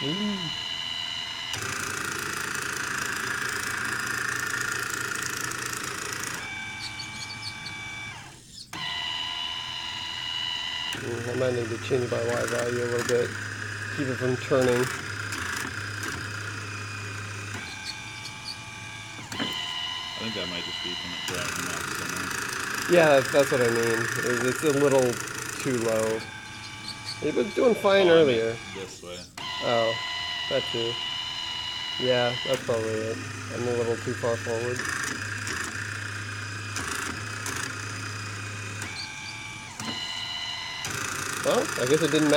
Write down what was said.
Mm, I might need to change my Y value a little bit. Keep it from turning. I think that might just be from it driving off center. Yeah, that's what I mean. It's a little too low. It was doing fine Oh, earlier. This way. Oh, that too. Yeah, that's probably it. I'm a little too far forward. Well, I guess it didn't matter.